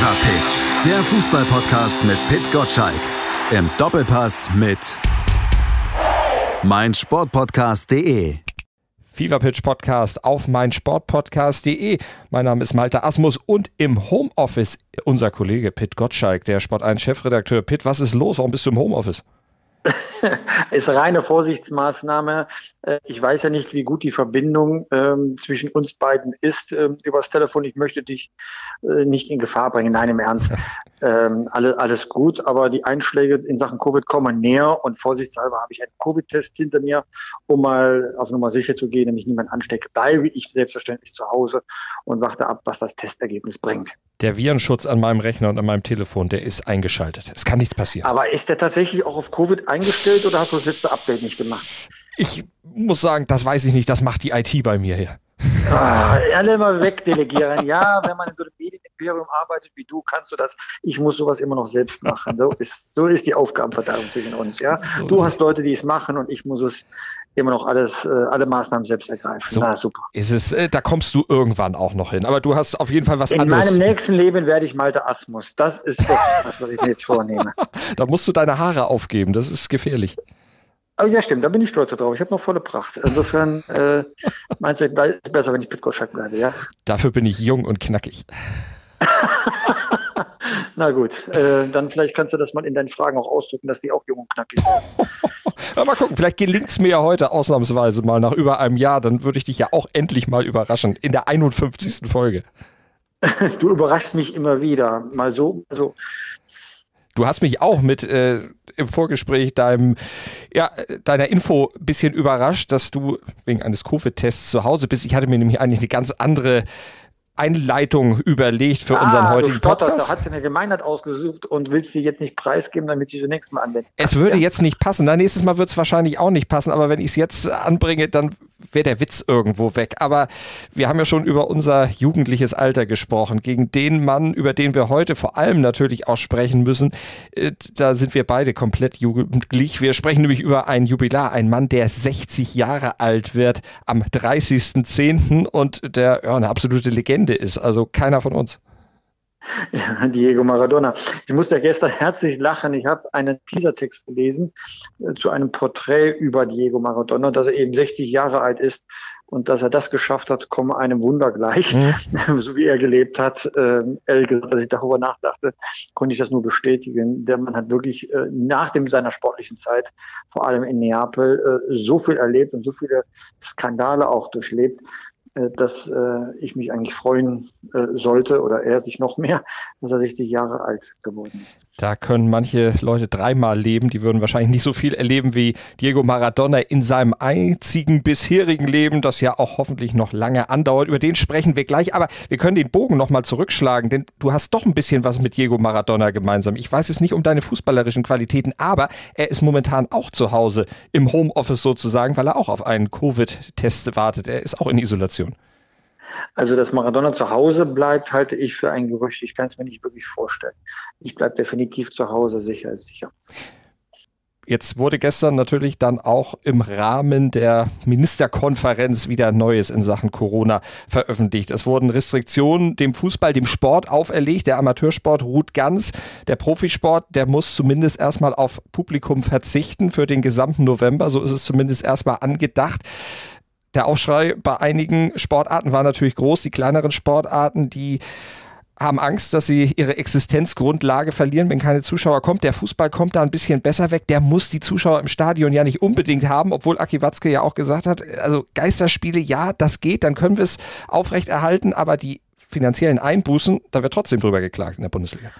Fever Pitch, der Fußballpodcast mit Pit Gottschalk. Im Doppelpass mit meinsportpodcast.de. Fever Pitch Podcast auf meinsportpodcast.de. Mein Name ist Malte Asmus und im Homeoffice unser Kollege Pit Gottschalk, der Sport 1 Chefredakteur. Pit, was ist los? Warum bist du im Homeoffice? ist reine Vorsichtsmaßnahme. Äh, ich weiß ja nicht, wie gut die Verbindung ähm, zwischen uns beiden ist ähm, übers Telefon. Ich möchte dich äh, nicht in Gefahr bringen. Nein, im Ernst. ähm, alle, alles gut, aber die Einschläge in Sachen Covid kommen näher und vorsichtshalber habe ich einen Covid-Test hinter mir, um mal auf Nummer sicher zu gehen, nämlich niemand anstecke. Bleibe ich selbstverständlich zu Hause und warte ab, was das Testergebnis bringt. Der Virenschutz an meinem Rechner und an meinem Telefon, der ist eingeschaltet. Es kann nichts passieren. Aber ist der tatsächlich auch auf Covid eingestellt oder hast du das letzte Update nicht gemacht? Ich muss sagen, das weiß ich nicht. Das macht die IT bei mir hier. Ah, alle mal wegdelegieren. Ja, wenn man in so einem Medienimperium arbeitet wie du, kannst du das. Ich muss sowas immer noch selbst machen. So ist, so ist die Aufgabenverteilung zwischen uns. Ja, so du hast Leute, die es machen und ich muss es immer noch alles, äh, alle Maßnahmen selbst ergreifen. So Na, super. Ist es, äh, da kommst du irgendwann auch noch hin. Aber du hast auf jeden Fall was In anderes. In meinem nächsten Leben werde ich Malte Asmus. Das ist doch das, was ich mir jetzt vornehme. da musst du deine Haare aufgeben. Das ist gefährlich. Oh, ja, stimmt, da bin ich stolz drauf. Ich habe noch volle Pracht. Insofern äh, meinst du, es ist besser, wenn ich mit Gottschalk bleibe, ja? Dafür bin ich jung und knackig. Na gut, äh, dann vielleicht kannst du das mal in deinen Fragen auch ausdrücken, dass die auch jung und knackig sind. ja, mal gucken, vielleicht gelingt es mir ja heute ausnahmsweise mal nach über einem Jahr. Dann würde ich dich ja auch endlich mal überraschen in der 51. Folge. Du überraschst mich immer wieder. Mal so, mal so. Du hast mich auch mit äh, im Vorgespräch deinem, ja, deiner Info ein bisschen überrascht, dass du wegen eines Covid-Tests zu Hause bist. Ich hatte mir nämlich eigentlich eine ganz andere Einleitung überlegt für ah, unseren heutigen du Podcast. Da hat sie eine Gemeinheit ausgesucht und willst sie jetzt nicht preisgeben, damit sie sie nächstes Mal anwendet. Es würde ja. jetzt nicht passen. Na, nächstes Mal wird es wahrscheinlich auch nicht passen, aber wenn ich es jetzt anbringe, dann wäre der Witz irgendwo weg. Aber wir haben ja schon über unser jugendliches Alter gesprochen. Gegen den Mann, über den wir heute vor allem natürlich auch sprechen müssen, äh, da sind wir beide komplett jugendlich. Wir sprechen nämlich über ein Jubilar, ein Mann, der 60 Jahre alt wird am 30.10. und der ja, eine absolute Legende ist. Also keiner von uns. Ja, Diego Maradona. Ich musste gestern herzlich lachen. Ich habe einen Teasertext gelesen äh, zu einem Porträt über Diego Maradona, dass er eben 60 Jahre alt ist und dass er das geschafft hat, komme einem Wunder gleich, mhm. so wie er gelebt hat. Äh, ehrlich gesagt, als ich darüber nachdachte, konnte ich das nur bestätigen. Der Mann hat wirklich äh, nach dem seiner sportlichen Zeit, vor allem in Neapel, äh, so viel erlebt und so viele Skandale auch durchlebt, dass äh, ich mich eigentlich freuen äh, sollte oder er sich noch mehr, dass er 60 Jahre alt geworden ist. Da können manche Leute dreimal leben, die würden wahrscheinlich nicht so viel erleben wie Diego Maradona in seinem einzigen bisherigen Leben, das ja auch hoffentlich noch lange andauert. Über den sprechen wir gleich, aber wir können den Bogen nochmal zurückschlagen, denn du hast doch ein bisschen was mit Diego Maradona gemeinsam. Ich weiß es nicht um deine fußballerischen Qualitäten, aber er ist momentan auch zu Hause im Homeoffice sozusagen, weil er auch auf einen Covid-Test wartet. Er ist auch in Isolation. Also, dass Maradona zu Hause bleibt, halte ich für ein Gerücht. Ich kann es mir nicht wirklich vorstellen. Ich bleibe definitiv zu Hause, sicher ist sicher. Jetzt wurde gestern natürlich dann auch im Rahmen der Ministerkonferenz wieder Neues in Sachen Corona veröffentlicht. Es wurden Restriktionen dem Fußball, dem Sport auferlegt. Der Amateursport ruht ganz. Der Profisport, der muss zumindest erstmal auf Publikum verzichten für den gesamten November. So ist es zumindest erstmal angedacht. Der Aufschrei bei einigen Sportarten war natürlich groß. Die kleineren Sportarten, die haben Angst, dass sie ihre Existenzgrundlage verlieren, wenn keine Zuschauer kommt. Der Fußball kommt da ein bisschen besser weg. Der muss die Zuschauer im Stadion ja nicht unbedingt haben, obwohl Aki Watzke ja auch gesagt hat, also Geisterspiele, ja, das geht, dann können wir es aufrechterhalten, aber die finanziellen Einbußen, da wird trotzdem drüber geklagt in der Bundesliga.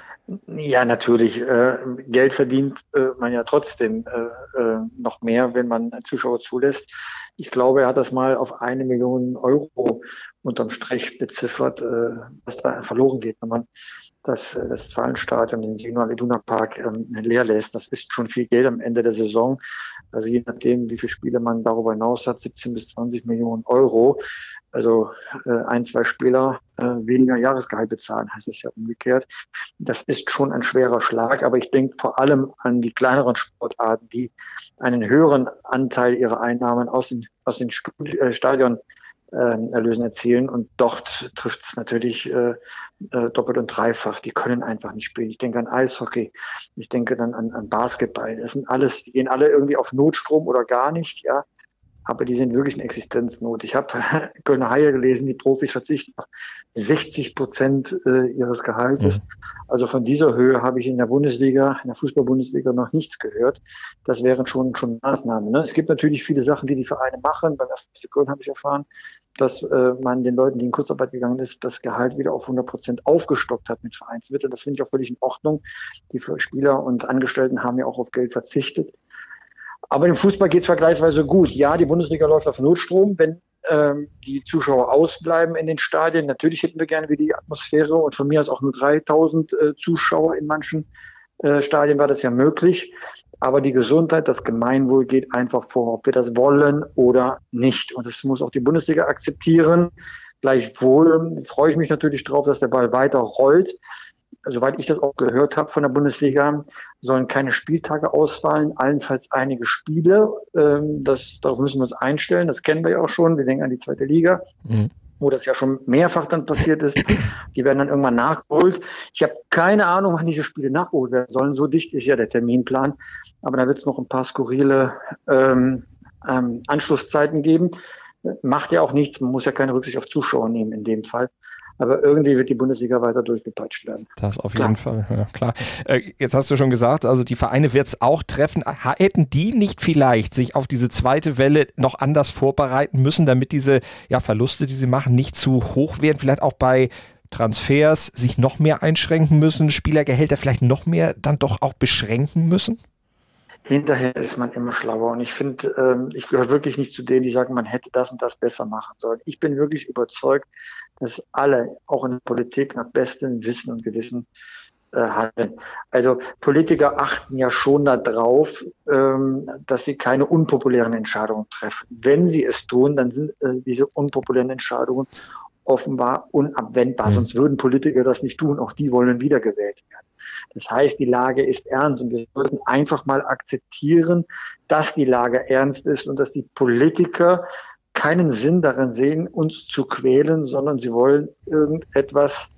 Ja, natürlich. Äh, Geld verdient äh, man ja trotzdem äh, noch mehr, wenn man Zuschauer zulässt. Ich glaube, er hat das mal auf eine Million Euro unterm Strich beziffert, äh, was da verloren geht, wenn man das äh, Westfalenstadion, den Signal Iduna Park ähm, leer lässt. Das ist schon viel Geld am Ende der Saison. Also je nachdem, wie viele Spiele man darüber hinaus hat, 17 bis 20 Millionen Euro. Also äh, ein, zwei Spieler äh, weniger Jahresgehalt bezahlen, heißt es ja umgekehrt. Das ist schon ein schwerer Schlag, aber ich denke vor allem an die kleineren Sportarten, die einen höheren Anteil ihrer Einnahmen aus den, aus den Studi äh, Stadion Erlösen erzielen. Und dort trifft es natürlich äh, äh, doppelt und dreifach. Die können einfach nicht spielen. Ich denke an Eishockey, ich denke dann an, an Basketball. Das sind alles, die gehen alle irgendwie auf Notstrom oder gar nicht, ja aber die sind wirklich in Existenznot. Ich habe Kölner Haie gelesen, die Profis verzichten auf 60 Prozent äh, ihres Gehaltes. Mhm. Also von dieser Höhe habe ich in der Bundesliga, in der Fußball-Bundesliga noch nichts gehört. Das wären schon, schon Maßnahmen. Ne? Es gibt natürlich viele Sachen, die die Vereine machen. Beim ersten Köln habe ich erfahren, dass äh, man den Leuten, die in Kurzarbeit gegangen ist, das Gehalt wieder auf 100 Prozent aufgestockt hat mit Vereinsmitteln. Das finde ich auch völlig in Ordnung. Die Spieler und Angestellten haben ja auch auf Geld verzichtet. Aber im Fußball geht es vergleichsweise gut. Ja, die Bundesliga läuft auf Notstrom. Wenn ähm, die Zuschauer ausbleiben in den Stadien, natürlich hätten wir gerne wieder die Atmosphäre und von mir aus auch nur 3000 äh, Zuschauer in manchen Stadien war das ja möglich. Aber die Gesundheit, das Gemeinwohl geht einfach vor, ob wir das wollen oder nicht. Und das muss auch die Bundesliga akzeptieren. Gleichwohl freue ich mich natürlich darauf, dass der Ball weiter rollt soweit ich das auch gehört habe von der Bundesliga, sollen keine Spieltage ausfallen, allenfalls einige Spiele. Ähm, das, darauf müssen wir uns einstellen. Das kennen wir ja auch schon. Wir denken an die zweite Liga. Mhm wo das ja schon mehrfach dann passiert ist. Die werden dann irgendwann nachgeholt. Ich habe keine Ahnung, wann diese Spiele nachgeholt werden sollen. So dicht ist ja der Terminplan. Aber da wird es noch ein paar skurrile ähm, ähm, Anschlusszeiten geben. Macht ja auch nichts. Man muss ja keine Rücksicht auf Zuschauer nehmen in dem Fall. Aber irgendwie wird die Bundesliga weiter durchgepeitscht werden. Das auf jeden klar. Fall, ja, klar. Äh, jetzt hast du schon gesagt, also die Vereine wird es auch treffen. Hätten die nicht vielleicht sich auf diese zweite Welle noch anders vorbereiten müssen, damit diese ja, Verluste, die sie machen, nicht zu hoch werden? Vielleicht auch bei Transfers sich noch mehr einschränken müssen, Spielergehälter vielleicht noch mehr dann doch auch beschränken müssen? Hinterher ist man immer schlauer. Und ich finde, ähm, ich gehöre wirklich nicht zu denen, die sagen, man hätte das und das besser machen sollen. Ich bin wirklich überzeugt, dass alle, auch in der Politik, nach bestem Wissen und Gewissen äh, handeln. Also Politiker achten ja schon darauf, ähm, dass sie keine unpopulären Entscheidungen treffen. Wenn sie es tun, dann sind äh, diese unpopulären Entscheidungen offenbar unabwendbar. Mhm. Sonst würden Politiker das nicht tun. Auch die wollen wiedergewählt werden. Das heißt, die Lage ist ernst und wir sollten einfach mal akzeptieren, dass die Lage ernst ist und dass die Politiker keinen Sinn darin sehen, uns zu quälen, sondern sie wollen irgendetwas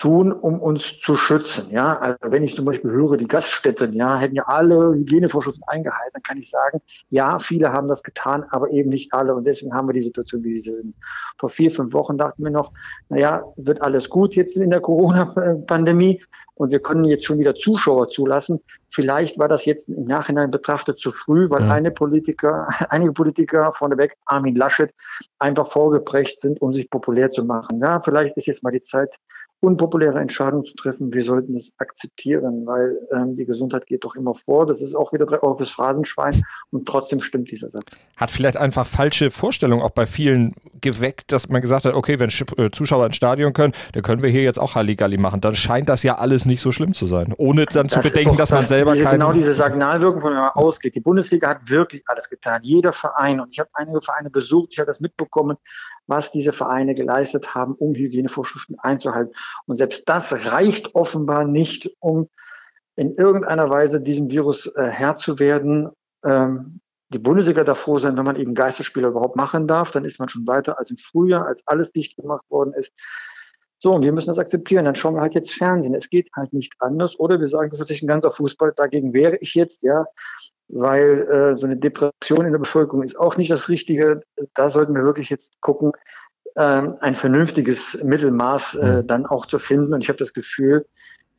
tun, um uns zu schützen. Ja, also wenn ich zum Beispiel höre, die Gaststätten, ja, hätten ja alle Hygienevorschriften eingehalten, dann kann ich sagen, ja, viele haben das getan, aber eben nicht alle. Und deswegen haben wir die Situation, wie sie sind. Vor vier, fünf Wochen dachten wir noch, naja, wird alles gut jetzt in der Corona-Pandemie und wir können jetzt schon wieder Zuschauer zulassen. Vielleicht war das jetzt im Nachhinein betrachtet zu früh, weil ja. eine Politiker, einige Politiker vorneweg, Armin Laschet, einfach vorgeprägt sind, um sich populär zu machen. Ja, vielleicht ist jetzt mal die Zeit, unpopuläre Entscheidungen zu treffen. Wir sollten das akzeptieren, weil ähm, die Gesundheit geht doch immer vor. Das ist auch wieder drei Euro fürs Phrasenschwein und trotzdem stimmt dieser Satz. Hat vielleicht einfach falsche Vorstellungen auch bei vielen geweckt, dass man gesagt hat, okay, wenn äh, Zuschauer ins Stadion können, dann können wir hier jetzt auch Halligalli machen. Dann scheint das ja alles nicht so schlimm zu sein. Ohne dann das zu bedenken, doch, dass man selber keine... Genau diese Signalwirkung, von der man ausgeht. Die Bundesliga hat wirklich alles getan. Jeder Verein. Und ich habe einige Vereine besucht, ich habe das mitbekommen, was diese Vereine geleistet haben, um Hygienevorschriften einzuhalten. Und selbst das reicht offenbar nicht, um in irgendeiner Weise diesem Virus äh, Herr zu werden. Ähm, die Bundesliga darf froh sein, wenn man eben Geisterspieler überhaupt machen darf. Dann ist man schon weiter als im Frühjahr, als alles dicht gemacht worden ist. So, und wir müssen das akzeptieren. Dann schauen wir halt jetzt Fernsehen. Es geht halt nicht anders. Oder wir sagen, wir verzichten ganz auf Fußball. Dagegen wäre ich jetzt, ja weil äh, so eine Depression in der Bevölkerung ist auch nicht das Richtige. Da sollten wir wirklich jetzt gucken, ähm, ein vernünftiges Mittelmaß äh, mhm. dann auch zu finden. Und ich habe das Gefühl,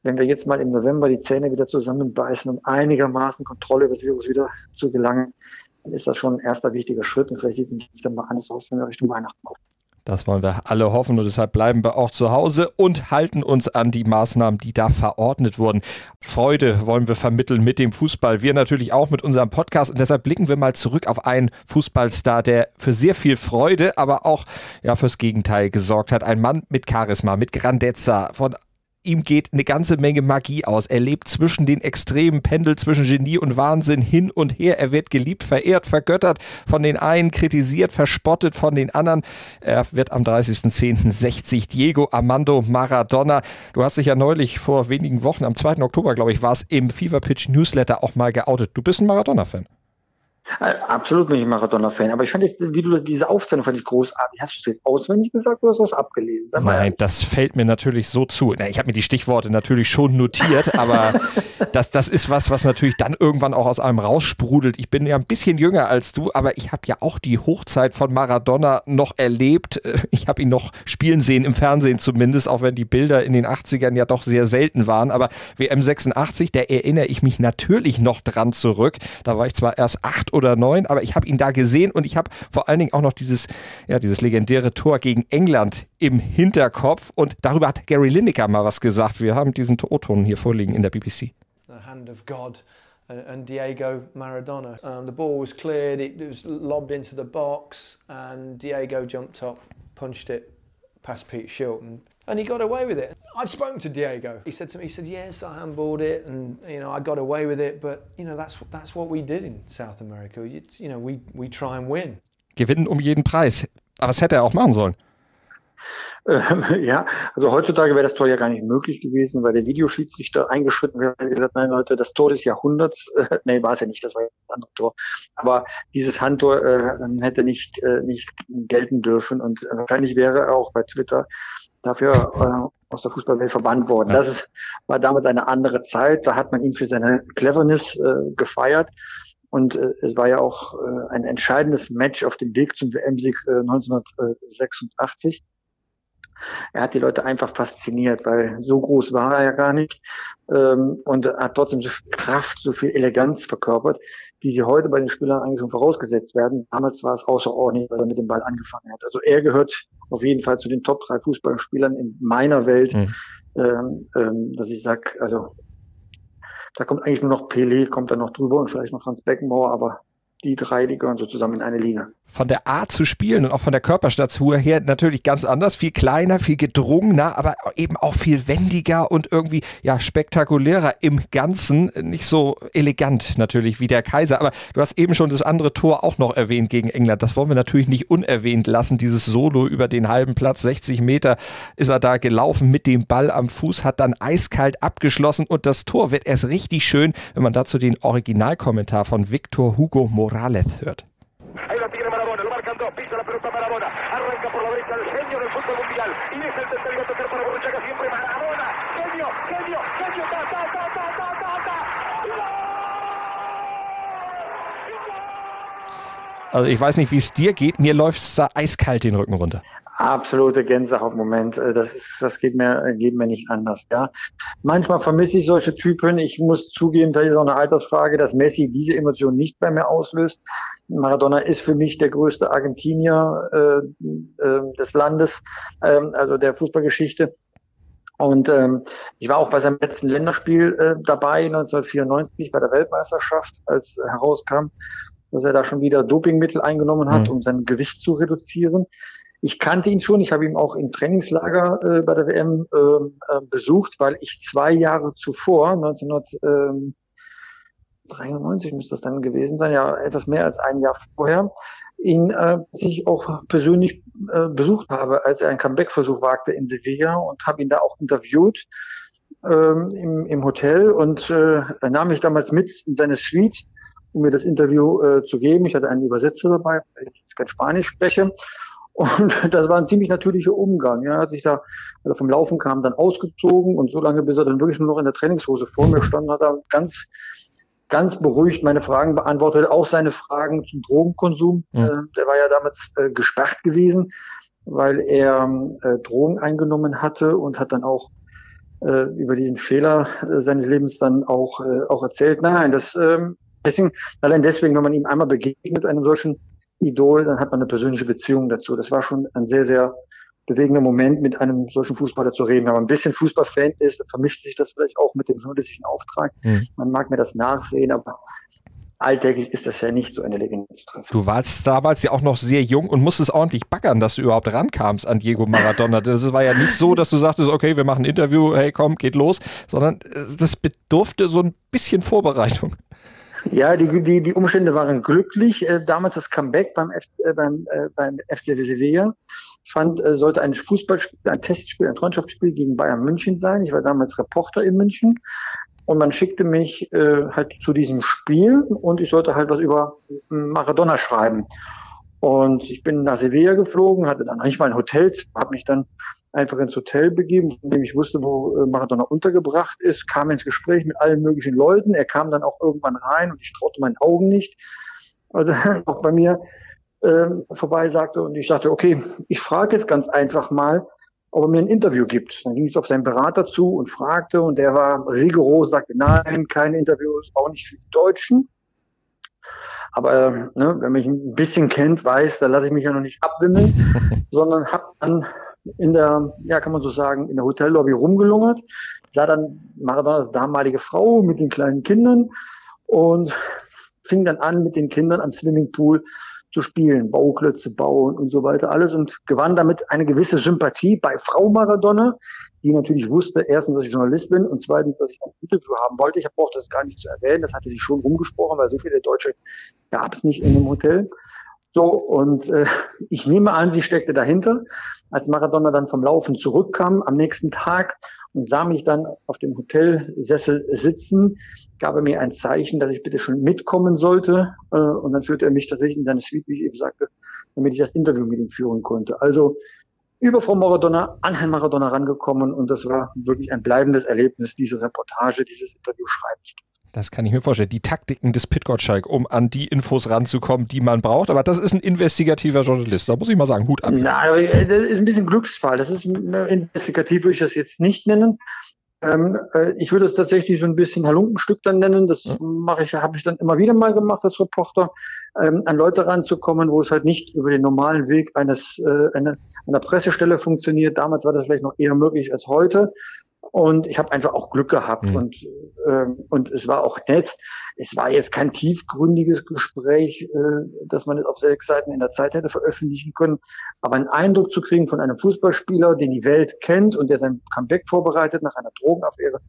wenn wir jetzt mal im November die Zähne wieder zusammenbeißen, um einigermaßen Kontrolle über das Virus wieder zu gelangen, dann ist das schon ein erster wichtiger Schritt. Und vielleicht sieht es dann mal anders aus, wenn wir Richtung Weihnachten gucken. Das wollen wir alle hoffen und deshalb bleiben wir auch zu Hause und halten uns an die Maßnahmen, die da verordnet wurden. Freude wollen wir vermitteln mit dem Fußball. Wir natürlich auch mit unserem Podcast und deshalb blicken wir mal zurück auf einen Fußballstar, der für sehr viel Freude, aber auch ja fürs Gegenteil gesorgt hat. Ein Mann mit Charisma, mit Grandezza, von ihm geht eine ganze Menge Magie aus. Er lebt zwischen den Extremen, pendelt zwischen Genie und Wahnsinn hin und her. Er wird geliebt, verehrt, vergöttert von den einen, kritisiert, verspottet von den anderen. Er wird am 30.10.60 Diego Armando Maradona. Du hast dich ja neulich vor wenigen Wochen, am 2. Oktober, glaube ich, war es im Fever Pitch Newsletter auch mal geoutet. Du bist ein Maradona-Fan. Äh, absolut bin ich Maradona-Fan, aber ich fand jetzt, wie du diese Aufzeichnung fand ich großartig. Hast du es jetzt auswendig gesagt oder hast du es abgelesen? Nein, das fällt mir natürlich so zu. Ich habe mir die Stichworte natürlich schon notiert, aber das, das ist was, was natürlich dann irgendwann auch aus einem raussprudelt. Ich bin ja ein bisschen jünger als du, aber ich habe ja auch die Hochzeit von Maradona noch erlebt. Ich habe ihn noch spielen sehen, im Fernsehen zumindest, auch wenn die Bilder in den 80ern ja doch sehr selten waren. Aber WM 86, da erinnere ich mich natürlich noch dran zurück. Da war ich zwar erst acht oder neun, aber ich habe ihn da gesehen und ich habe vor allen Dingen auch noch dieses, ja, dieses legendäre Tor gegen England im Hinterkopf und darüber hat Gary Lineker mal was gesagt. Wir haben diesen O-Ton hier vorliegen in der BBC. The hand of God and Diego Maradona. Um, the ball was cleared, it was lobbed into the box and Diego jumped up, punched it past Pete Shilton and he got away with it. I've spoken to Diego. He said to me, he said, "Yes, I handballed it, and you know, I got away with it, but you know, that's that's what we did in South America. It's, you know, we we try and win." Gewinnen um jeden Preis. Aber was hätte er auch machen sollen? Ähm, ja, also heutzutage wäre das Tor ja gar nicht möglich gewesen, weil der Videoschiedsrichter eingeschritten wäre und gesagt, nein Leute, das Tor des Jahrhunderts, äh, nee, war es ja nicht, das war ja ein anderes Tor. Aber dieses Handtor äh, hätte nicht, äh, nicht gelten dürfen und wahrscheinlich wäre er auch bei Twitter dafür äh, aus der Fußballwelt verbannt worden. Ja. Das ist, war damals eine andere Zeit. Da hat man ihn für seine Cleverness äh, gefeiert. Und äh, es war ja auch äh, ein entscheidendes Match auf dem Weg zum WM-Sieg äh, 1986. Er hat die Leute einfach fasziniert, weil so groß war er ja gar nicht ähm, und hat trotzdem so viel Kraft, so viel Eleganz verkörpert, die sie heute bei den Spielern eigentlich schon vorausgesetzt werden. Damals war es außerordentlich, weil er mit dem Ball angefangen hat. Also er gehört auf jeden Fall zu den Top drei Fußballspielern in meiner Welt, mhm. ähm, ähm, dass ich sag, also da kommt eigentlich nur noch Pelé, kommt da noch drüber und vielleicht noch Franz Beckenbauer, aber die drei, die gehören so zusammen in eine Liga. Von der Art zu spielen und auch von der Körperstatur her natürlich ganz anders, viel kleiner, viel gedrungener, aber eben auch viel wendiger und irgendwie ja spektakulärer im Ganzen, nicht so elegant natürlich wie der Kaiser. Aber du hast eben schon das andere Tor auch noch erwähnt gegen England. Das wollen wir natürlich nicht unerwähnt lassen. Dieses Solo über den halben Platz, 60 Meter ist er da gelaufen mit dem Ball am Fuß, hat dann eiskalt abgeschlossen und das Tor wird erst richtig schön, wenn man dazu den Originalkommentar von Victor Hugo Morales Morales hört. Pelota Marabona, arranca por la derecha el genio del fútbol mundial. Y deja el tercero tocar para Borruchaga siempre. Marabona, genio, genio, genio, ta, ta, ta, ta, ta, ta, ta. Also ich weiß nicht, wie es dir geht, mir läuft es da eiskalt den Rücken runter absolute Gänsehaut-Moment. Äh, das ist, das geht mir, geht mir nicht anders, ja. Manchmal vermisse ich solche Typen. Ich muss zugeben, das ist auch eine Altersfrage, dass Messi diese Emotion nicht bei mir auslöst. Maradona ist für mich der größte Argentinier äh, äh, des Landes, äh, also der Fußballgeschichte. Und ähm, ich war auch bei seinem letzten Länderspiel äh, dabei, 1994 bei der Weltmeisterschaft, als herauskam, dass er da schon wieder Dopingmittel eingenommen hat, mhm. um sein Gewicht zu reduzieren. Ich kannte ihn schon, ich habe ihn auch im Trainingslager äh, bei der WM ähm, äh, besucht, weil ich zwei Jahre zuvor, 1993 müsste das dann gewesen sein, ja etwas mehr als ein Jahr vorher, ihn äh, sich auch persönlich äh, besucht habe, als er einen Comeback-Versuch wagte in Sevilla und habe ihn da auch interviewt ähm, im, im Hotel und äh, er nahm mich damals mit in seine Suite, um mir das Interview äh, zu geben. Ich hatte einen Übersetzer dabei, weil ich jetzt kein Spanisch spreche. Und das war ein ziemlich natürlicher Umgang. Ja, er hat sich da, weil er vom Laufen kam, dann ausgezogen und so lange, bis er dann wirklich nur noch in der Trainingshose vor mir stand, hat er ganz, ganz beruhigt meine Fragen beantwortet, auch seine Fragen zum Drogenkonsum. Mhm. Äh, der war ja damals äh, gesperrt gewesen, weil er äh, Drogen eingenommen hatte und hat dann auch äh, über diesen Fehler äh, seines Lebens dann auch, äh, auch erzählt. Nein, das ähm, deswegen, allein deswegen, wenn man ihm einmal begegnet, einem solchen Idol, dann hat man eine persönliche Beziehung dazu. Das war schon ein sehr, sehr bewegender Moment, mit einem solchen Fußballer zu reden. Wenn man ein bisschen Fußballfan ist, dann vermischt sich das vielleicht auch mit dem journalistischen Auftrag. Mhm. Man mag mir das nachsehen, aber alltäglich ist das ja nicht so eine Legende zu treffen. Du warst damals ja auch noch sehr jung und musstest ordentlich baggern, dass du überhaupt rankamst an Diego Maradona. Das war ja nicht so, dass du sagtest, okay, wir machen ein Interview, hey komm, geht los, sondern äh, das bedurfte so ein bisschen Vorbereitung. Ja, die, die, die Umstände waren glücklich. Äh, damals das Comeback beim, F, äh, beim, äh, beim FC Sevilla fand, äh, sollte ein Fußballspiel, ein Testspiel, ein Freundschaftsspiel gegen Bayern München sein. Ich war damals Reporter in München. Und man schickte mich äh, halt zu diesem Spiel und ich sollte halt was über Maradona schreiben. Und ich bin nach Sevilla geflogen, hatte dann nicht mal ein Hotel, habe mich dann einfach ins Hotel begeben, von dem ich wusste, wo äh, Maradona untergebracht ist, kam ins Gespräch mit allen möglichen Leuten. Er kam dann auch irgendwann rein und ich traute meinen Augen nicht, also auch bei mir äh, vorbei sagte. Und ich sagte, okay, ich frage jetzt ganz einfach mal, ob er mir ein Interview gibt. Dann ging es auf seinen Berater zu und fragte und der war rigoros, sagte, nein, keine Interviews, auch nicht für die Deutschen. Aber ne, wenn mich ein bisschen kennt, weiß, da lasse ich mich ja noch nicht abwimmeln, sondern habe dann in der, ja kann man so sagen, in der Hotellobby rumgelungert, sah dann Maradonas damalige Frau mit den kleinen Kindern und fing dann an, mit den Kindern am Swimmingpool zu spielen, Bauklötze bauen und so weiter alles und gewann damit eine gewisse Sympathie bei Frau Maradona, die natürlich wusste, erstens, dass ich Journalist bin und zweitens, dass ich ein Interview haben wollte. Ich brauchte das gar nicht zu erwähnen, das hatte sie schon rumgesprochen, weil so viele Deutsche gab es nicht in dem Hotel. So, und äh, ich nehme an, sie steckte dahinter. Als Maradona dann vom Laufen zurückkam am nächsten Tag und sah mich dann auf dem Hotelsessel sitzen, gab er mir ein Zeichen, dass ich bitte schon mitkommen sollte. Äh, und dann führte er mich tatsächlich in seine Suite, wie ich eben sagte, damit ich das Interview mit ihm führen konnte. Also über Frau Maradona an Herrn Maradona rangekommen und das war wirklich ein bleibendes Erlebnis, diese Reportage, dieses Interview schreiben zu das kann ich mir vorstellen. Die Taktiken des Pit Gottschalk, um an die Infos ranzukommen, die man braucht. Aber das ist ein investigativer Journalist. Da muss ich mal sagen, Hut ab. Na, das ist ein bisschen Glücksfall. Das ist investigativ, würde ich das jetzt nicht nennen. Ähm, äh, ich würde es tatsächlich so ein bisschen Halunkenstück dann nennen. Das mache ich, habe ich dann immer wieder mal gemacht als Reporter, ähm, an Leute ranzukommen, wo es halt nicht über den normalen Weg eines äh, einer, einer Pressestelle funktioniert. Damals war das vielleicht noch eher möglich als heute. Und ich habe einfach auch Glück gehabt mhm. und, ähm, und es war auch nett. Es war jetzt kein tiefgründiges Gespräch, äh, dass man es auf sechs Seiten in der Zeit hätte veröffentlichen können. Aber einen Eindruck zu kriegen von einem Fußballspieler, den die Welt kennt und der sein Comeback vorbereitet nach einer Drogenaffäre,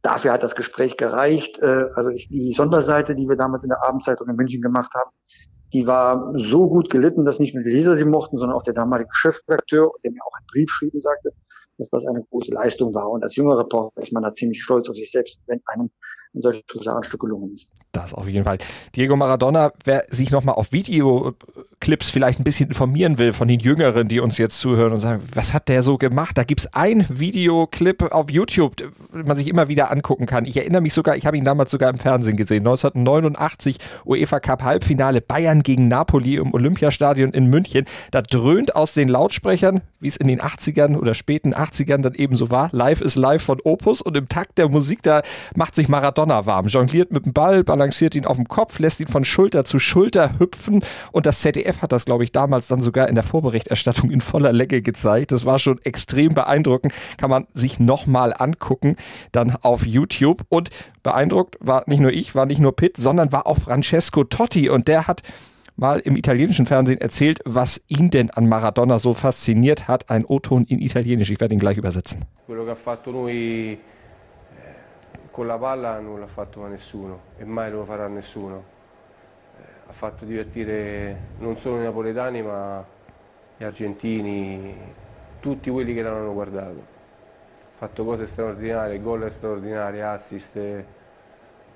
dafür hat das Gespräch gereicht. Äh, also ich, die Sonderseite, die wir damals in der Abendzeitung in München gemacht haben, die war so gut gelitten, dass nicht nur die Leser sie mochten, sondern auch der damalige Chefredakteur, der mir auch einen Brief schrieb und sagte, dass das eine große Leistung war. Und als junger Reporter ist man da ziemlich stolz auf sich selbst, wenn einem ein solches Husarenstück gelungen ist. Das auf jeden Fall. Diego Maradona, wer sich nochmal auf Videoclips vielleicht ein bisschen informieren will von den Jüngeren, die uns jetzt zuhören und sagen, was hat der so gemacht? Da gibt es ein Videoclip auf YouTube, den man sich immer wieder angucken kann. Ich erinnere mich sogar, ich habe ihn damals sogar im Fernsehen gesehen. 1989 UEFA Cup Halbfinale Bayern gegen Napoli im Olympiastadion in München. Da dröhnt aus den Lautsprechern, wie es in den 80ern oder späten 80ern dann eben so war, Live is Live von Opus und im Takt der Musik, da macht sich Maradona donnerwarm, jongliert mit dem Ball, balanciert ihn auf dem Kopf, lässt ihn von Schulter zu Schulter hüpfen und das ZDF hat das, glaube ich, damals dann sogar in der Vorberichterstattung in voller Länge gezeigt. Das war schon extrem beeindruckend, kann man sich nochmal angucken, dann auf YouTube und beeindruckt war nicht nur ich, war nicht nur Pitt, sondern war auch Francesco Totti und der hat mal im italienischen Fernsehen erzählt, was ihn denn an Maradona so fasziniert hat. Ein O-Ton in Italienisch, ich werde ihn gleich übersetzen. Quello che ha fatto noi con la palla non l'ha fatto a nessuno e mai lo farà nessuno. Eh, ha fatto divertire non solo i napoletani ma gli argentini, tutti quelli che l'hanno guardato. Ha fatto cose straordinarie, gol straordinari, assist,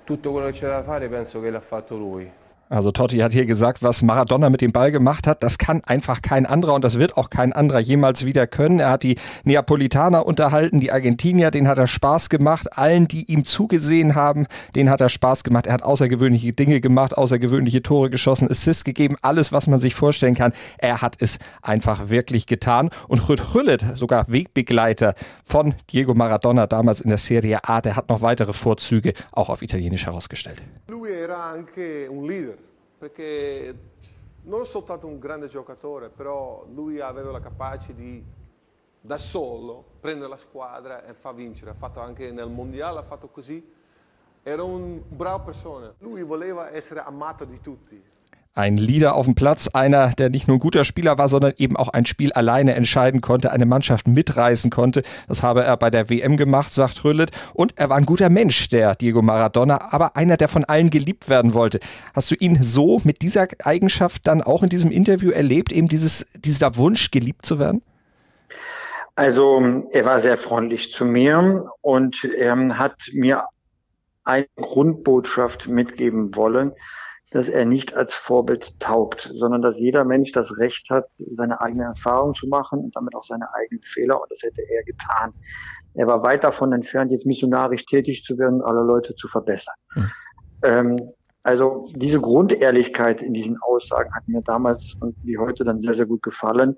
tutto quello che c'era da fare penso che l'ha fatto lui. Also Totti hat hier gesagt, was Maradona mit dem Ball gemacht hat, das kann einfach kein anderer und das wird auch kein anderer jemals wieder können. Er hat die Neapolitaner unterhalten, die Argentinier, den hat er Spaß gemacht. Allen, die ihm zugesehen haben, den hat er Spaß gemacht. Er hat außergewöhnliche Dinge gemacht, außergewöhnliche Tore geschossen, Assists gegeben, alles, was man sich vorstellen kann. Er hat es einfach wirklich getan. Und Rüd Hüllet, sogar Wegbegleiter von Diego Maradona damals in der Serie A, der hat noch weitere Vorzüge auch auf Italienisch herausgestellt. Lui era anche un leader. Perché non è soltanto un grande giocatore, però lui aveva la capacità di da solo prendere la squadra e fa vincere. Ha fatto anche nel mondiale, ha fatto così. Era un bravo persona. Lui voleva essere amato di tutti. Ein Leader auf dem Platz, einer, der nicht nur ein guter Spieler war, sondern eben auch ein Spiel alleine entscheiden konnte, eine Mannschaft mitreißen konnte. Das habe er bei der WM gemacht, sagt Rüllet. Und er war ein guter Mensch, der Diego Maradona, aber einer, der von allen geliebt werden wollte. Hast du ihn so mit dieser Eigenschaft dann auch in diesem Interview erlebt, eben dieses, dieser Wunsch, geliebt zu werden? Also er war sehr freundlich zu mir und er hat mir eine Grundbotschaft mitgeben wollen, dass er nicht als Vorbild taugt, sondern dass jeder Mensch das Recht hat, seine eigene Erfahrung zu machen und damit auch seine eigenen Fehler. Und das hätte er getan. Er war weit davon entfernt, jetzt missionarisch tätig zu werden, alle Leute zu verbessern. Mhm. Ähm, also diese Grundehrlichkeit in diesen Aussagen hat mir damals und wie heute dann sehr, sehr gut gefallen,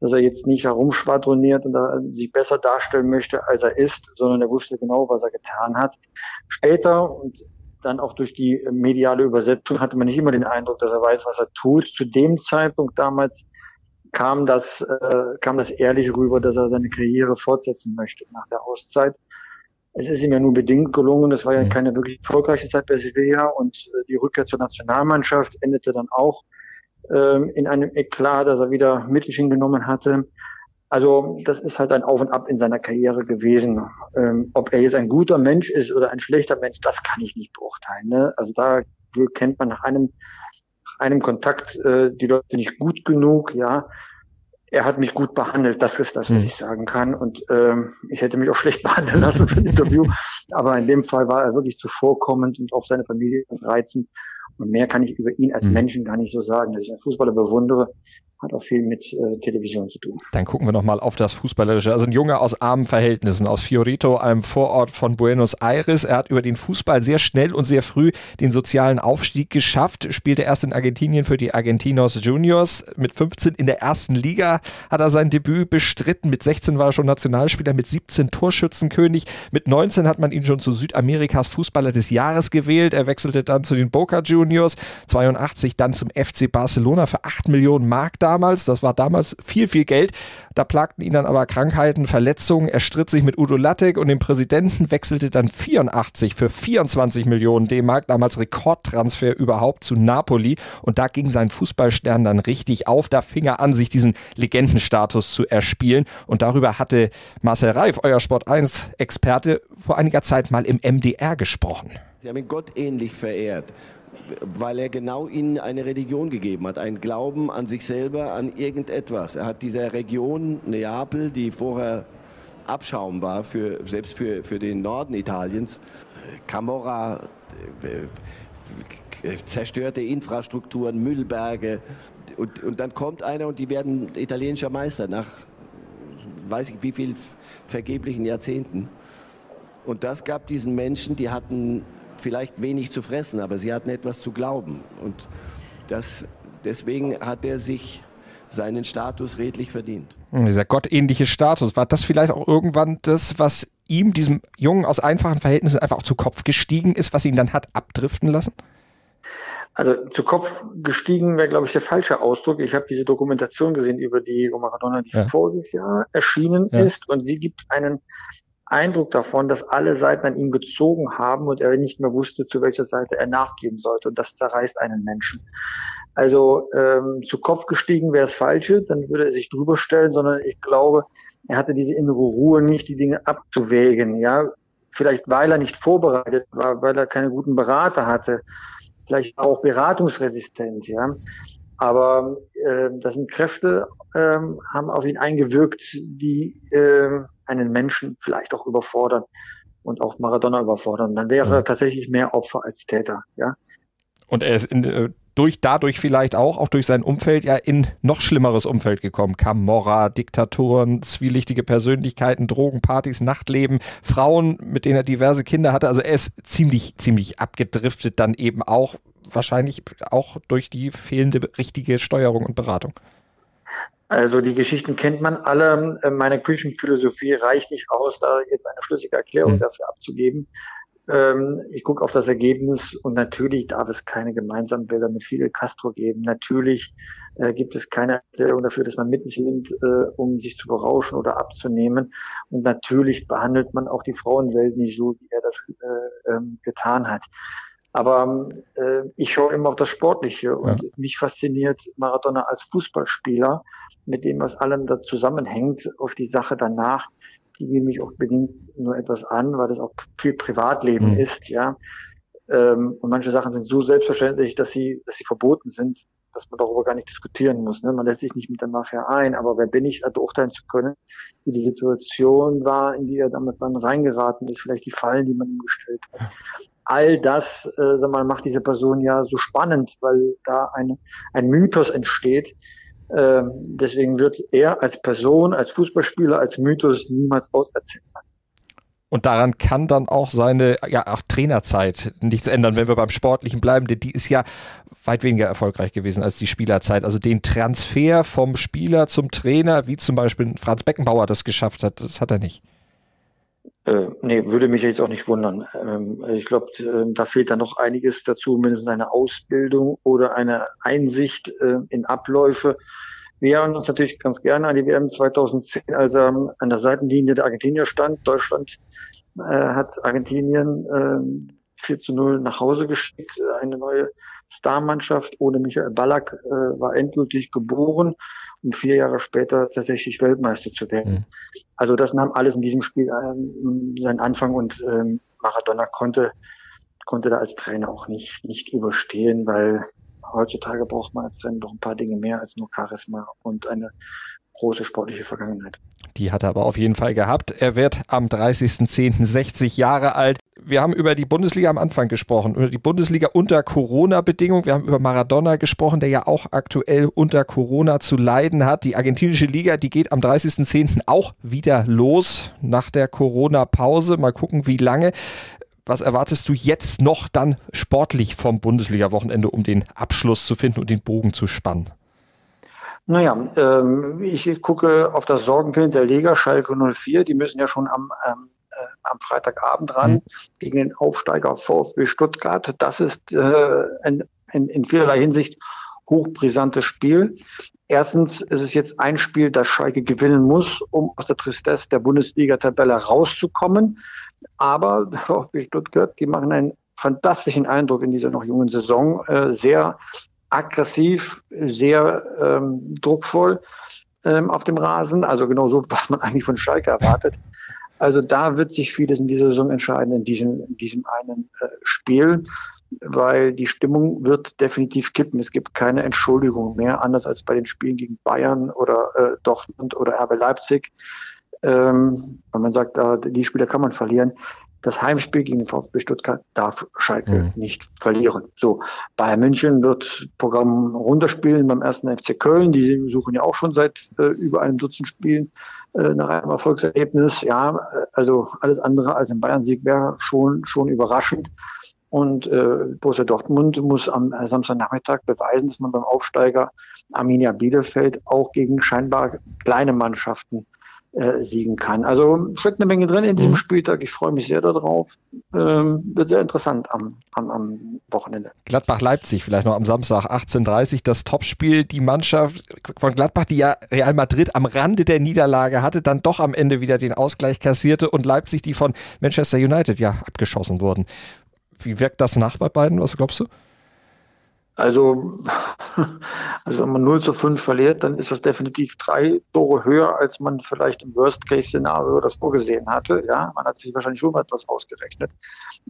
dass er jetzt nicht herumschwadroniert und sich besser darstellen möchte, als er ist, sondern er wusste genau, was er getan hat. Später und dann auch durch die mediale Übersetzung hatte man nicht immer den Eindruck, dass er weiß, was er tut. Zu dem Zeitpunkt damals kam das, äh, kam das ehrlich rüber, dass er seine Karriere fortsetzen möchte nach der Auszeit. Es ist ihm ja nur bedingt gelungen. Es war ja mhm. keine wirklich erfolgreiche Zeit bei Sevilla und äh, die Rückkehr zur Nationalmannschaft endete dann auch äh, in einem Eklat, dass er wieder Mittelchen genommen hatte. Also das ist halt ein Auf und Ab in seiner Karriere gewesen. Ähm, ob er jetzt ein guter Mensch ist oder ein schlechter Mensch, das kann ich nicht beurteilen. Ne? Also da kennt man nach einem, nach einem Kontakt äh, die Leute nicht gut genug, ja. Er hat mich gut behandelt, das ist das, was hm. ich sagen kann. Und ähm, ich hätte mich auch schlecht behandeln lassen für ein Interview. Aber in dem Fall war er wirklich zuvorkommend und auch seine Familie ganz reizend. Und mehr kann ich über ihn als hm. Menschen gar nicht so sagen, dass ich einen Fußballer bewundere hat auch viel mit äh, Television zu tun. Dann gucken wir nochmal auf das Fußballerische. Also ein Junge aus armen Verhältnissen, aus Fiorito, einem Vorort von Buenos Aires. Er hat über den Fußball sehr schnell und sehr früh den sozialen Aufstieg geschafft, spielte erst in Argentinien für die Argentinos Juniors. Mit 15 in der ersten Liga hat er sein Debüt bestritten. Mit 16 war er schon Nationalspieler, mit 17 Torschützenkönig. Mit 19 hat man ihn schon zu Südamerikas Fußballer des Jahres gewählt. Er wechselte dann zu den Boca Juniors, 82 dann zum FC Barcelona für 8 Millionen Mark da damals. Das war damals viel, viel Geld. Da plagten ihn dann aber Krankheiten, Verletzungen. Er stritt sich mit Udo Lattek und dem Präsidenten, wechselte dann 84 für 24 Millionen D-Mark, damals Rekordtransfer überhaupt zu Napoli. Und da ging sein Fußballstern dann richtig auf. Da fing er an, sich diesen Legendenstatus zu erspielen. Und darüber hatte Marcel Reif, euer Sport 1-Experte, vor einiger Zeit mal im MDR gesprochen. Sie haben ihn Gott ähnlich verehrt weil er genau ihnen eine Religion gegeben hat, einen Glauben an sich selber, an irgendetwas. Er hat dieser Region Neapel, die vorher Abschaum war, für, selbst für, für den Norden Italiens, Camorra, äh, zerstörte Infrastrukturen, Müllberge. Und, und dann kommt einer und die werden italienischer Meister nach weiß ich wie viel vergeblichen Jahrzehnten. Und das gab diesen Menschen, die hatten vielleicht wenig zu fressen, aber sie hatten etwas zu glauben. Und das, deswegen hat er sich seinen Status redlich verdient. Dieser gottähnliche Status, war das vielleicht auch irgendwann das, was ihm, diesem Jungen aus einfachen Verhältnissen, einfach auch zu Kopf gestiegen ist, was ihn dann hat abdriften lassen? Also zu Kopf gestiegen wäre, glaube ich, der falsche Ausdruck. Ich habe diese Dokumentation gesehen über die Maradona, die ja. voriges Jahr erschienen ja. ist und sie gibt einen Eindruck davon, dass alle Seiten an ihm gezogen haben und er nicht mehr wusste, zu welcher Seite er nachgeben sollte. Und das zerreißt einen Menschen. Also ähm, zu Kopf gestiegen wäre das Falsche, dann würde er sich drüber stellen, sondern ich glaube, er hatte diese innere Ruhe nicht, die Dinge abzuwägen. Ja, vielleicht weil er nicht vorbereitet war, weil er keine guten Berater hatte, vielleicht auch beratungsresistent. Ja, aber äh, das sind Kräfte, äh, haben auf ihn eingewirkt, die äh, einen Menschen vielleicht auch überfordern und auch Maradona überfordern. Dann wäre mhm. er tatsächlich mehr Opfer als Täter, ja. Und er ist in, äh, durch, dadurch vielleicht auch, auch durch sein Umfeld, ja in noch schlimmeres Umfeld gekommen. Camorra, Diktatoren, zwielichtige Persönlichkeiten, Drogenpartys, Nachtleben, Frauen, mit denen er diverse Kinder hatte. Also er ist ziemlich, ziemlich abgedriftet dann eben auch, wahrscheinlich auch durch die fehlende richtige Steuerung und Beratung. Also die Geschichten kennt man alle. Äh, meine Küchenphilosophie reicht nicht aus, da jetzt eine schlüssige Erklärung mhm. dafür abzugeben. Ähm, ich gucke auf das Ergebnis und natürlich darf es keine gemeinsamen Bilder mit Fidel Castro geben. Natürlich äh, gibt es keine Erklärung dafür, dass man Mittel nimmt, äh, um sich zu berauschen oder abzunehmen. Und natürlich behandelt man auch die Frauenwelt nicht so, wie er das ähm, getan hat. Aber äh, ich schaue immer auf das Sportliche und ja. mich fasziniert Maradona als Fußballspieler mit dem, was allem da zusammenhängt, auf die Sache danach, die gehen mich auch bedingt nur etwas an, weil das auch viel Privatleben mhm. ist, ja. Ähm, und manche Sachen sind so selbstverständlich, dass sie, dass sie verboten sind, dass man darüber gar nicht diskutieren muss. Ne? Man lässt sich nicht mit der Mafia ein, aber wer bin ich, beurteilen zu können, wie die Situation war, in die er damit dann reingeraten ist, vielleicht die Fallen, die man ihm gestellt hat. All das, äh, sag mal, macht diese Person ja so spannend, weil da ein, ein Mythos entsteht. Ähm, deswegen wird er als Person, als Fußballspieler, als Mythos niemals auserzählt sein. Und daran kann dann auch seine ja, auch Trainerzeit nichts ändern, wenn wir beim Sportlichen bleiben, denn die ist ja weit weniger erfolgreich gewesen als die Spielerzeit. Also den Transfer vom Spieler zum Trainer, wie zum Beispiel Franz Beckenbauer das geschafft hat, das hat er nicht. Äh, nee, würde mich jetzt auch nicht wundern. Ähm, ich glaube, äh, da fehlt dann noch einiges dazu, mindestens eine Ausbildung oder eine Einsicht äh, in Abläufe. Wir erinnern uns natürlich ganz gerne an die WM 2010, als er an der Seitenlinie der Argentinier stand. Deutschland äh, hat Argentinien äh, 4 zu 0 nach Hause geschickt. Eine neue Starmannschaft ohne Michael Ballack äh, war endgültig geboren, um vier Jahre später tatsächlich Weltmeister zu werden. Mhm. Also das nahm alles in diesem Spiel ähm, seinen Anfang und ähm, Maradona konnte konnte da als Trainer auch nicht nicht überstehen, weil heutzutage braucht man als Trainer doch ein paar Dinge mehr als nur Charisma und eine große sportliche Vergangenheit. Die hat er aber auf jeden Fall gehabt. Er wird am 30.10. 60 Jahre alt. Wir haben über die Bundesliga am Anfang gesprochen, über die Bundesliga unter Corona-Bedingungen. Wir haben über Maradona gesprochen, der ja auch aktuell unter Corona zu leiden hat. Die argentinische Liga, die geht am 30.10. auch wieder los nach der Corona-Pause. Mal gucken, wie lange. Was erwartest du jetzt noch dann sportlich vom Bundesliga-Wochenende, um den Abschluss zu finden und den Bogen zu spannen? Naja, ähm, ich gucke auf das Sorgenkind der Liga, Schalke 04. Die müssen ja schon am, ähm, äh, am Freitagabend ran mhm. gegen den Aufsteiger VfB Stuttgart. Das ist äh, ein, ein, in vielerlei Hinsicht hochbrisantes Spiel. Erstens ist es jetzt ein Spiel, das Schalke gewinnen muss, um aus der Tristesse der Bundesliga-Tabelle rauszukommen. Aber VfB Stuttgart, die machen einen fantastischen Eindruck in dieser noch jungen Saison. Äh, sehr aggressiv, sehr ähm, druckvoll ähm, auf dem Rasen. Also genau so, was man eigentlich von Schalke erwartet. Also da wird sich vieles in dieser Saison entscheiden, in diesem, in diesem einen äh, Spiel, weil die Stimmung wird definitiv kippen. Es gibt keine Entschuldigung mehr, anders als bei den Spielen gegen Bayern oder äh, Dortmund oder RB Leipzig. Ähm, wenn man sagt, äh, die Spieler kann man verlieren das Heimspiel gegen den VfB Stuttgart darf Schalke mhm. nicht verlieren. So, Bayern München wird Programm runterspielen beim ersten FC Köln. Die suchen ja auch schon seit äh, über einem Dutzend Spielen äh, nach einem Erfolgserlebnis. Ja, äh, also alles andere als ein Bayern-Sieg wäre schon, schon überraschend. Und äh, Borussia Dortmund muss am Samstagnachmittag beweisen, dass man beim Aufsteiger Arminia Bielefeld auch gegen scheinbar kleine Mannschaften äh, siegen kann. Also steckt eine Menge drin in diesem mhm. Spieltag. Ich freue mich sehr darauf. Ähm, wird sehr interessant am, am, am Wochenende. Gladbach-Leipzig vielleicht noch am Samstag 18.30 das Topspiel. Die Mannschaft von Gladbach, die ja Real Madrid am Rande der Niederlage hatte, dann doch am Ende wieder den Ausgleich kassierte und Leipzig, die von Manchester United ja abgeschossen wurden. Wie wirkt das nach bei beiden? Was glaubst du? Also, also wenn man 0 zu 5 verliert, dann ist das definitiv drei Tore höher, als man vielleicht im Worst-Case-Szenario das vorgesehen hatte. Ja, man hat sich wahrscheinlich schon etwas ausgerechnet.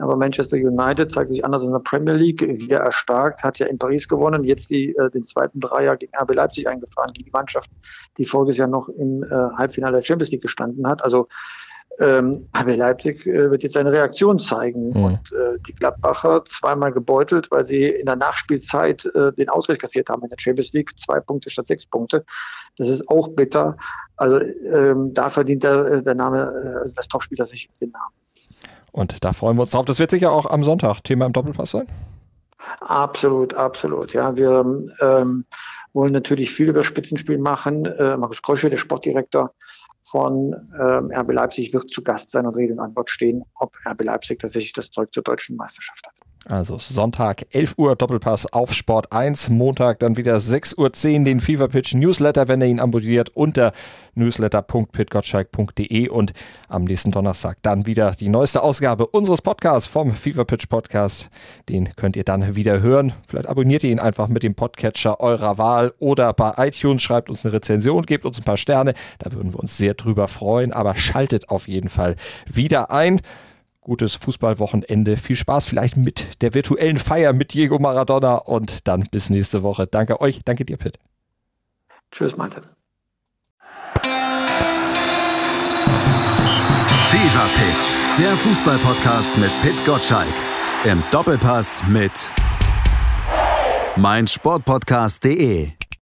Aber Manchester United zeigt sich anders in der Premier League, wieder erstarkt, hat ja in Paris gewonnen, jetzt die, äh, den zweiten Dreier gegen RB Leipzig eingefahren, gegen die Mannschaft, die voriges Jahr noch im äh, Halbfinale der Champions League gestanden hat. Also ähm, RB Leipzig äh, wird jetzt eine Reaktion zeigen. Mhm. Und äh, die Gladbacher zweimal gebeutelt, weil sie in der Nachspielzeit äh, den Ausgleich kassiert haben in der Champions League. Zwei Punkte statt sechs Punkte. Das ist auch bitter. Also ähm, da verdient der, äh, der Name äh, des Topspielers sich den Namen. Und da freuen wir uns drauf. Das wird sicher auch am Sonntag Thema im Doppelpass sein. Absolut, absolut. Ja, wir ähm, wollen natürlich viel über Spitzenspiel machen. Äh, Markus Krosche, der Sportdirektor, von ähm, RB Leipzig wird zu Gast sein und Rede und Antwort stehen, ob RB Leipzig tatsächlich das Zeug zur deutschen Meisterschaft hat. Also Sonntag 11 Uhr Doppelpass auf Sport 1, Montag dann wieder 6.10 Uhr den Fever Pitch Newsletter, wenn ihr ihn abonniert, unter newsletter.pitgottschalk.de und am nächsten Donnerstag dann wieder die neueste Ausgabe unseres Podcasts vom Fever Pitch Podcast. Den könnt ihr dann wieder hören. Vielleicht abonniert ihr ihn einfach mit dem Podcatcher eurer Wahl oder bei iTunes, schreibt uns eine Rezension, gebt uns ein paar Sterne, da würden wir uns sehr drüber freuen, aber schaltet auf jeden Fall wieder ein gutes Fußballwochenende. Viel Spaß vielleicht mit der virtuellen Feier mit Diego Maradona und dann bis nächste Woche. Danke euch, danke dir, Pitt. Tschüss, Martin. Fever Pitch, der Fußballpodcast mit Pitt Gottschalk. Im Doppelpass mit meinsportpodcast.de.